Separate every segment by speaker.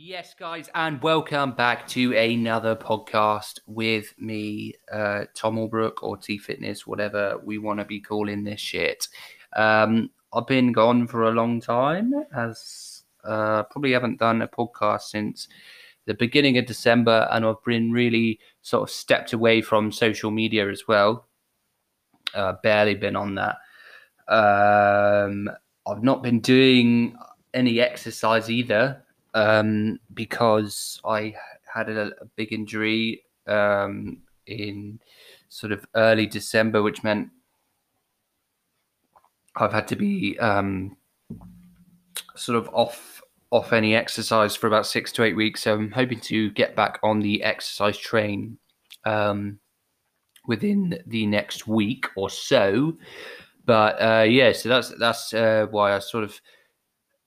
Speaker 1: Yes, guys, and welcome back to another podcast with me, uh, Tom Albrook or T Fitness, whatever we want to be calling this shit. Um, I've been gone for a long time, as uh, probably haven't done a podcast since the beginning of December, and I've been really sort of stepped away from social media as well. Uh, barely been on that. Um, I've not been doing any exercise either um, because I had a, a big injury um, in sort of early December, which meant I've had to be um, sort of off off any exercise for about six to eight weeks. So I'm hoping to get back on the exercise train um, within the next week or so. But uh, yeah, so that's that's uh, why I sort of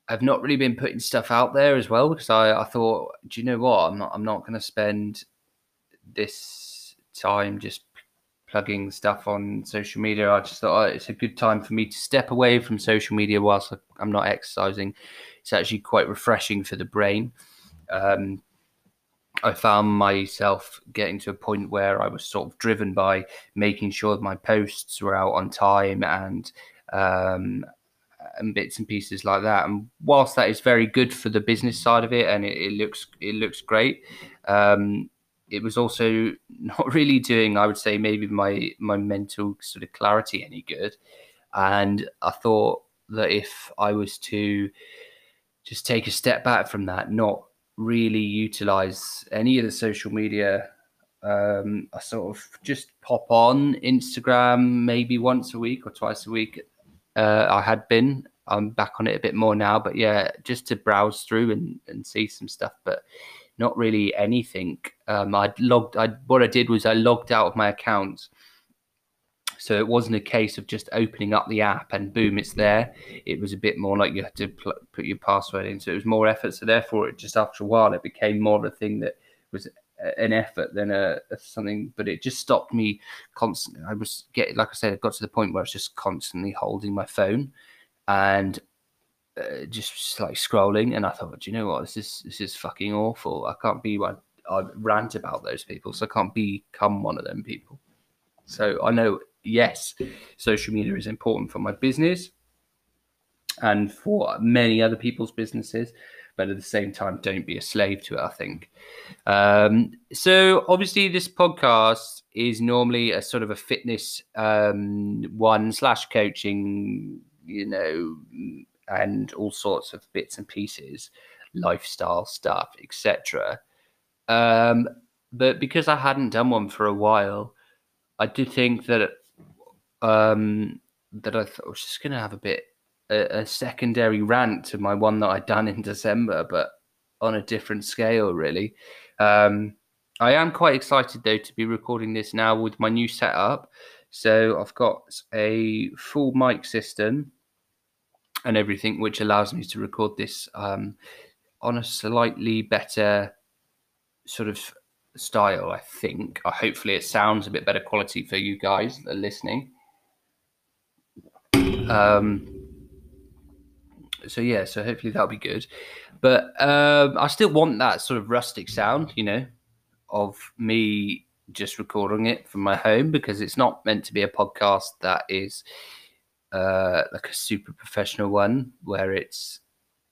Speaker 1: I've not really been putting stuff out there as well because I, I thought, do you know what? I'm not I'm not going to spend this time just plugging stuff on social media. I just thought oh, it's a good time for me to step away from social media whilst I'm not exercising. It's actually quite refreshing for the brain. Um, I found myself getting to a point where I was sort of driven by making sure my posts were out on time and um, and bits and pieces like that. And whilst that is very good for the business side of it, and it, it looks it looks great, um, it was also not really doing, I would say, maybe my my mental sort of clarity any good. And I thought that if I was to just take a step back from that, not really utilize any of the social media. Um, I sort of just pop on Instagram maybe once a week or twice a week uh, I had been. I'm back on it a bit more now, but yeah, just to browse through and, and see some stuff, but not really anything. Um, I'd logged. I what I did was I logged out of my account, so it wasn't a case of just opening up the app and boom, it's there. It was a bit more like you had to pl- put your password in, so it was more effort. So therefore, it just after a while, it became more of a thing that was an effort than a, a, something, but it just stopped me constantly. I was getting, like I said, I got to the point where I was just constantly holding my phone and uh, just, like scrolling. And I thought, do you know what? This is this is fucking awful. I can't be one. I rant about those people, so I can't become one of them people. So I know, yes, social media is important for my business and for many other people's businesses but at the same time, don't be a slave to it. I think. Um, so obviously, this podcast is normally a sort of a fitness um, one slash coaching, you know, and all sorts of bits and pieces, lifestyle stuff, etc. Um, but because I hadn't done one for a while, I did think that um, that I thought I was just going to have a bit a, a secondary rant to my one that I'd done in December, but on a different scale, really. Um, I am quite excited though to be recording this now with my new setup. So I've got a full mic system and everything, which allows me to record this um, on a slightly better sort of style. I think. Uh, hopefully, it sounds a bit better quality for you guys that are listening. Um, so yeah, so hopefully that'll be good. But um, I still want that sort of rustic sound, you know, of me just recording it from my home because it's not meant to be a podcast that is uh, like a super professional one where it's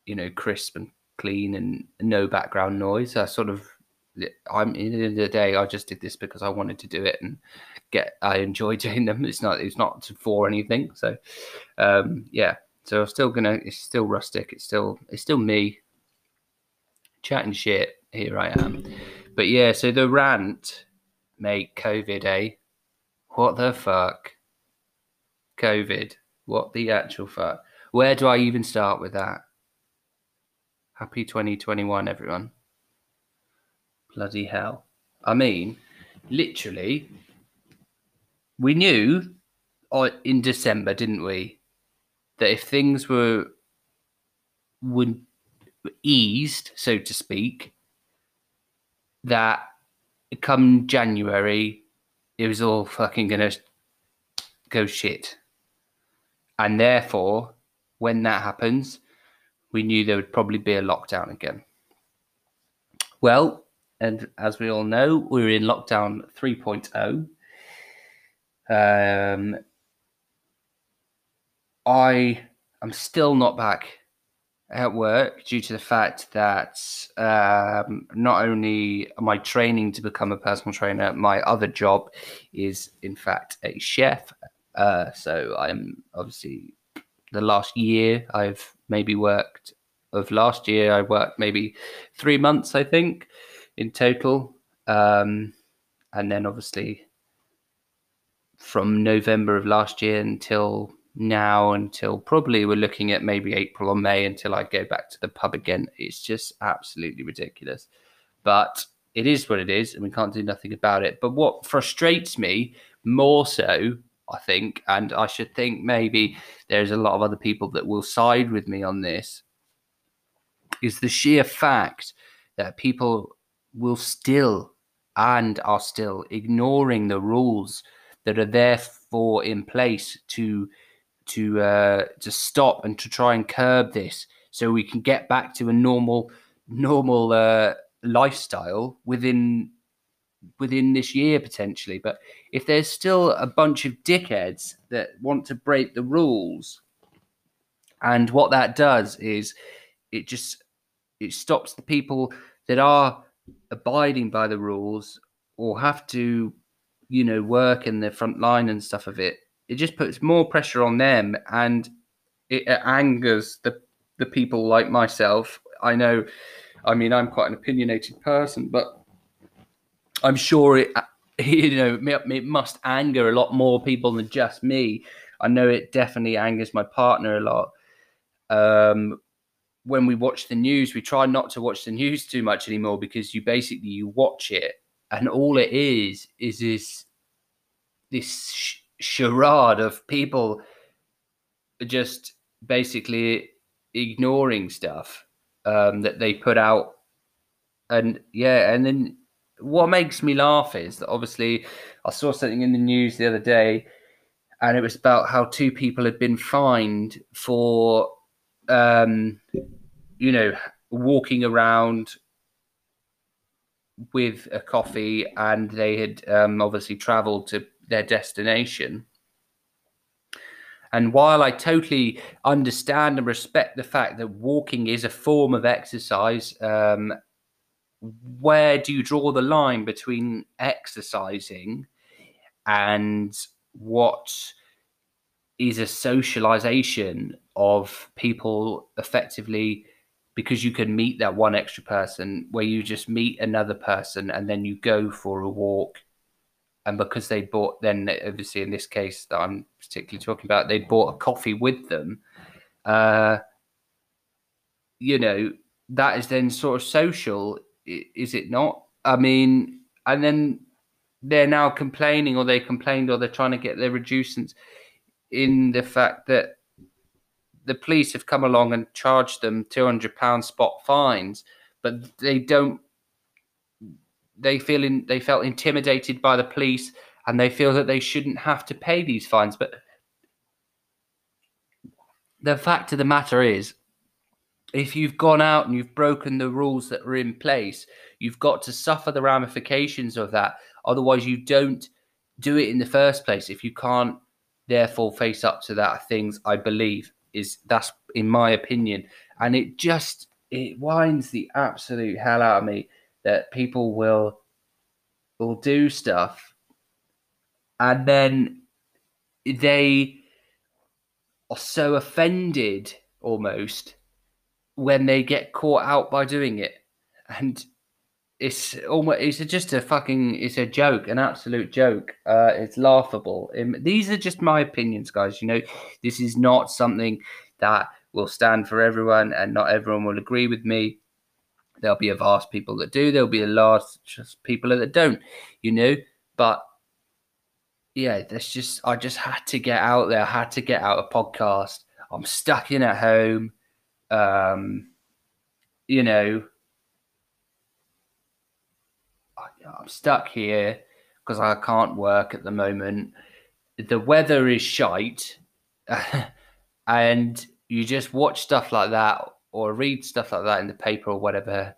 Speaker 1: you know crisp and clean and no background noise. I sort of I'm in the the day I just did this because I wanted to do it and get I enjoy doing them. It's not it's not for anything. So um, yeah, so I'm still gonna. It's still rustic. It's still. It's still me. Chatting shit. Here I am. But yeah. So the rant, mate. COVID, eh? What the fuck? COVID. What the actual fuck? Where do I even start with that? Happy 2021, everyone. Bloody hell. I mean, literally, we knew uh, in December, didn't we? That if things were would eased, so to speak, that come January, it was all fucking gonna go shit. And therefore, when that happens, we knew there would probably be a lockdown again. Well, and as we all know, we're in lockdown 3.0. Um, I am still not back at work due to the fact that um, not only am I training to become a personal trainer, my other job is in fact a chef. Uh, so I'm obviously the last year I've maybe worked of last year I worked maybe three months I think in total, um, and then obviously from November of last year until now until probably we're looking at maybe April or May until I go back to the pub again. It's just absolutely ridiculous. But it is what it is, and we can't do nothing about it. But what frustrates me more so, I think, and I should think maybe there's a lot of other people that will side with me on this, is the sheer fact that people will still and are still ignoring the rules that are therefore in place to to uh, to stop and to try and curb this, so we can get back to a normal normal uh, lifestyle within within this year potentially. But if there's still a bunch of dickheads that want to break the rules, and what that does is it just it stops the people that are abiding by the rules or have to you know work in the front line and stuff of it it just puts more pressure on them and it, angers the the people like myself. I know, I mean, I'm quite an opinionated person, but I'm sure it, you know, it must anger a lot more people than just me. I know it definitely angers my partner a lot. Um, when we watch the news, we try not to watch the news too much anymore because you basically you watch it and all it is is this this charade of people just basically ignoring stuff um, that they put out. And yeah, and then what makes me laugh is that obviously I saw something in the news the other day and it was about how two people had been fined for, um, you know, walking around with a coffee and they had um, obviously traveled to their destination. And while I totally understand and respect the fact that walking is a form of exercise, um, where do you draw the line between exercising and what is a socialization of people effectively because you can meet that one extra person where you just meet another person and then you go for a walk and because they bought then obviously in this case that I'm particularly talking about, they bought a coffee with them. Uh, you know, that is then sort of social, is it not? I mean, and then they're now complaining, or they complained, or they're trying to get their reductions in the fact that the police have come along and charged them two hundred pound spot fines, but they don't they feel in, they felt intimidated by the police and they feel that they shouldn't have to pay these fines. But the fact of the matter is, if you've gone out and you've broken the rules that are in place, you've got to suffer the ramifications of that. Otherwise, you don't do it in the first place. If you can't, therefore, face up to that, things I believe is that's in my opinion, and it just it winds the absolute hell out of me that people will will do stuff. And then they are so offended almost when they get caught out by doing it. And it's almost it's just a fucking it's a joke an absolute joke. Uh it's laughable. These are just my opinions guys you know? This is not something that will stand for everyone and not everyone will agree with me There'll be a vast people that do. There'll be a large just people that don't. You know, but yeah, that's just I just had to get out there. I had to get out a podcast. I'm stuck in at home. Um, you know, I, I'm stuck here because I can't work at the moment. The weather is shite, and you just watch stuff like that or read stuff like that in the paper or whatever,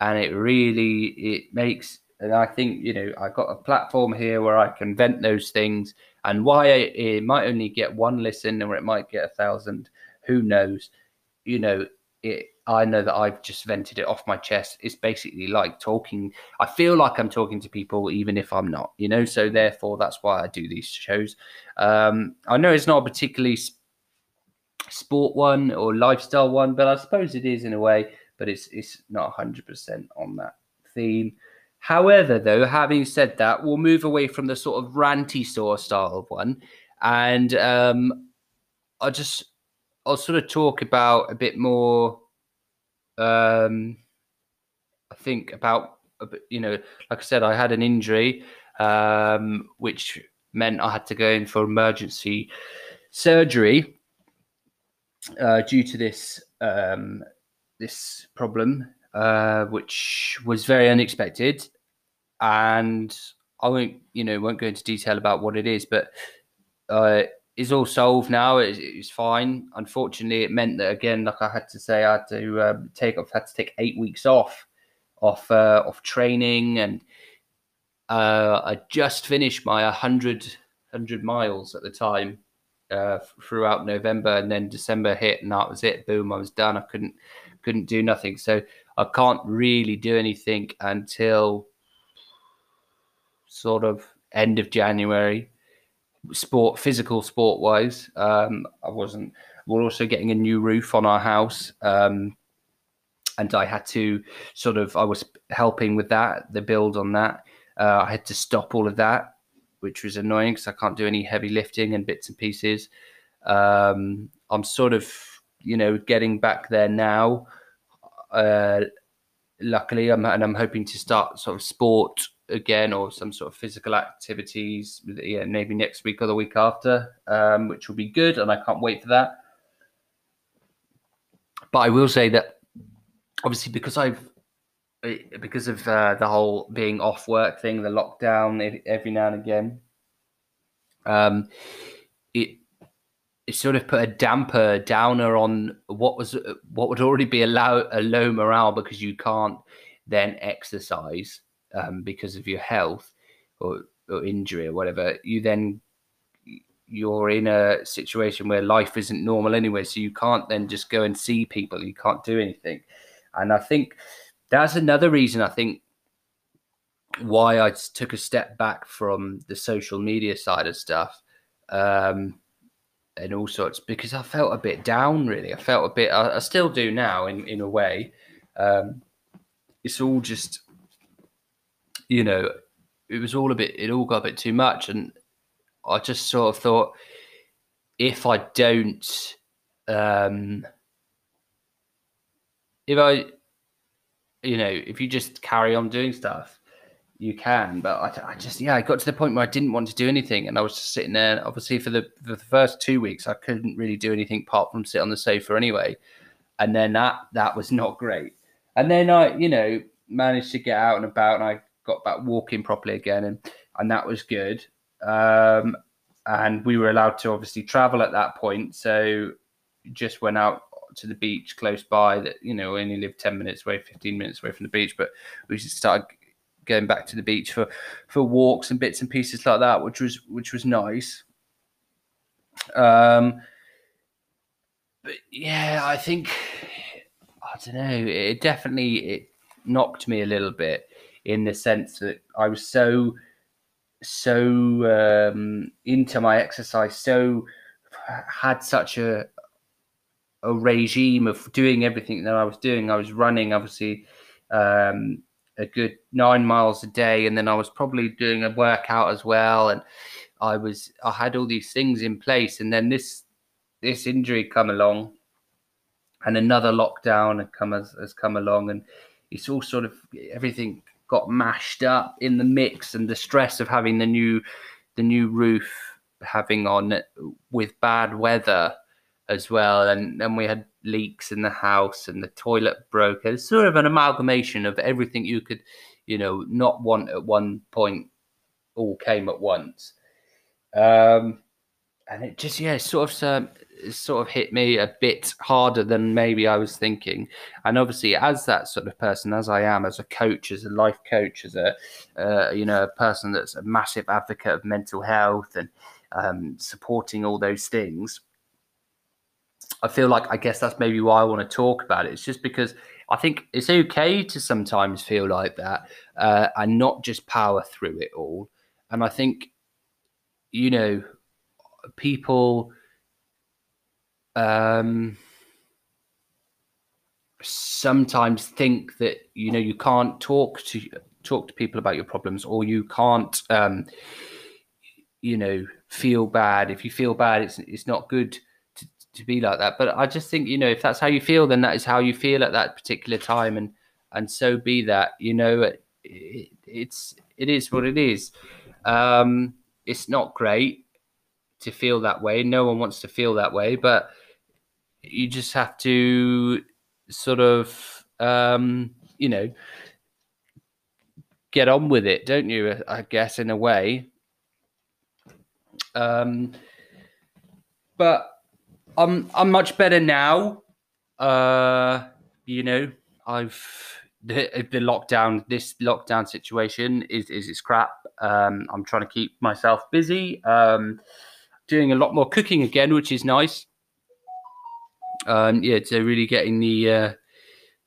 Speaker 1: and it really it makes and I think you know I've got a platform here where I can vent those things, and why it, might only get one listen or it might get a thousand, who knows? You know, it. I know that I've just vented it off my chest. It's basically like talking. I feel like I'm talking to people, even if I'm not. You know, so therefore that's why I do these shows. Um, I know it's not a particularly sport one or lifestyle one, but I suppose it is in a way. But it's it's not 100% on that theme. However, though, having said that, we'll move away from the sort of ranty of style of one, and um, I'll just I'll sort of talk about a bit more. Um, I think about you know, like I said, I had an injury, um, which meant I had to go in for emergency surgery uh, due to this um, this problem, uh, which was very unexpected and I won't, you know, won't go into detail about what it is, but uh, it's all solved now. It's, it's, fine. Unfortunately, it meant that again, like I had to say, I had to um, take off, had to take eight weeks off, off, uh, off training, and uh, I just finished my 100, 100 miles at the time. Uh, throughout November and then December hit and that was it. Boom, I was done. I couldn't couldn't do nothing. So I can't really do anything until sort of end of January, sport, physical sport wise. Um, I wasn't. We're also getting a new roof on our house. Um, and I had to sort of, I was helping with that, the build on that. Uh, I had to stop all of that, which was annoying because I can't do any heavy lifting and bits and pieces. Um, I'm sort of, you know, getting back there now. Uh, luckily, I'm, and I'm hoping to start sort of sport again or some sort of physical activities yeah maybe next week or the week after um, which will be good and i can't wait for that but i will say that obviously because i've because of uh, the whole being off work thing the lockdown every now and again um it it sort of put a damper downer on what was what would already be a low a low morale because you can't then exercise um, because of your health or, or injury or whatever, you then you're in a situation where life isn't normal anyway. So you can't then just go and see people. You can't do anything. And I think that's another reason I think why I took a step back from the social media side of stuff. Um, and all sorts because I felt a bit down really. I felt a bit I, I still do now in, in a way. Um, it's all just you know, it was all a bit, it all got a bit too much. And I just sort of thought, if I don't, um, if I, you know, if you just carry on doing stuff, you can. But I, I, just, yeah, I got to the point where I didn't want to do anything, and I was just sitting there. Obviously, for the for the first two weeks, I couldn't really do anything apart from sit on the sofa anyway. And then that that was not great. And then I, you know, managed to get out and about, and I got back walking properly again, and and that was good. Um, and we were allowed to obviously travel at that point, so just went out to the beach close by. That you know we only lived ten minutes away, fifteen minutes away from the beach, but we just started going back to the beach for for walks and bits and pieces like that, which was which was nice. Um, but yeah, I think I don't know. It definitely it knocked me a little bit in the sense that I was so so um, into my exercise, so had such a a regime of doing everything that I was doing. I was running, obviously, um, a good nine miles a day, and then I was probably doing a workout as well. And I was, I had all these things in place, and then this this injury come along, and another lockdown come has, has come along, and it's all sort of everything got mashed up in the mix and the stress of having the new the new roof having on with bad weather as well and then we had leaks in the house and the toilet broke it's sort of an amalgamation of everything you could you know not want at one point all came at once um and it just yeah, sort of um, sort of hit me a bit harder than maybe I was thinking. And obviously, as that sort of person, as I am, as a coach, as a life coach, as a uh, you know a person that's a massive advocate of mental health and um, supporting all those things. I feel like I guess that's maybe why I want to talk about it. It's just because I think it's okay to sometimes feel like that uh, and not just power through it all. And I think, you know, people um, sometimes think that you know you can't talk to talk to people about your problems or you can't um, you know feel bad if you feel bad it's it's not good to, be like that. But i just think you know if that's how you feel then that is how you feel at that particular time and and so be that you know it, it, it's it is what it is. Um it's not great to feel that way. No one wants to feel that way but you just have to sort of um you know get on with it don't you i guess in a way? Um, but I'm I'm much better now. Uh, you know, I've the, the lockdown. This lockdown situation is is is crap. Um, I'm trying to keep myself busy. Um, doing a lot more cooking again, which is nice. Um, yeah, so really getting the uh,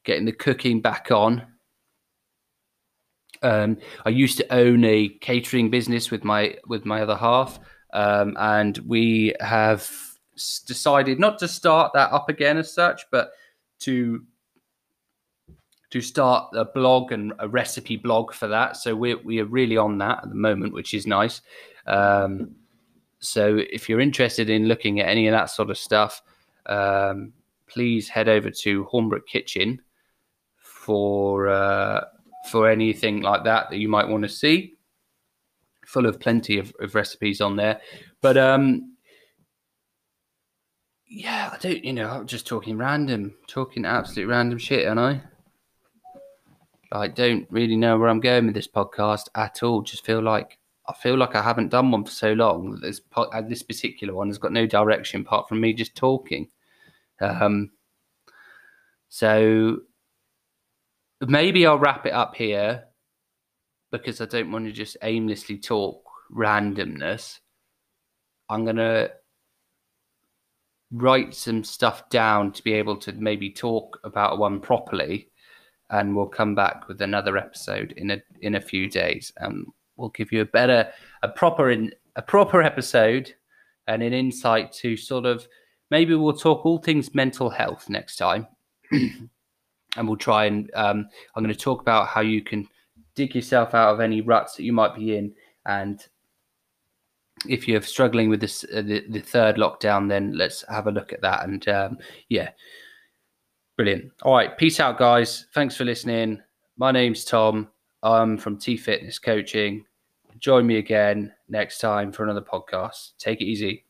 Speaker 1: getting the cooking back on. Um, I used to own a catering business with my with my other half, um, and we have decided not to start that up again as such, but to to start a blog and a recipe blog for that. So we're we are really on that at the moment, which is nice. Um, so if you're interested in looking at any of that sort of stuff, um, please head over to Hornbrook Kitchen for uh, for anything like that that you might want to see full of plenty of, of recipes on there. But um, yeah, I don't, you know, I'm just talking random, talking absolute random shit, and I? I don't really know where I'm going with this podcast at all. Just feel like I feel like I haven't done one for so long. This uh, this particular one has got no direction apart from me just talking. Um, so maybe I'll wrap it up here because I don't want to just aimlessly talk randomness. I'm to write some stuff down to be able to maybe talk about one properly and we'll come back with another episode in a in a few days and we'll give you a better a proper in a proper episode and an insight to sort of maybe we'll talk all things mental health next time and we'll try and um, i'm going to talk about how you can dig yourself out of any ruts that you might be in. And if you're struggling with this, uh, the, the third lockdown, then let's have a look at that. And um, yeah, brilliant. All right, peace out, guys. Thanks for listening. My name's Tom. I'm from T Fitness Coaching. Join me again next time for another podcast. Take it easy.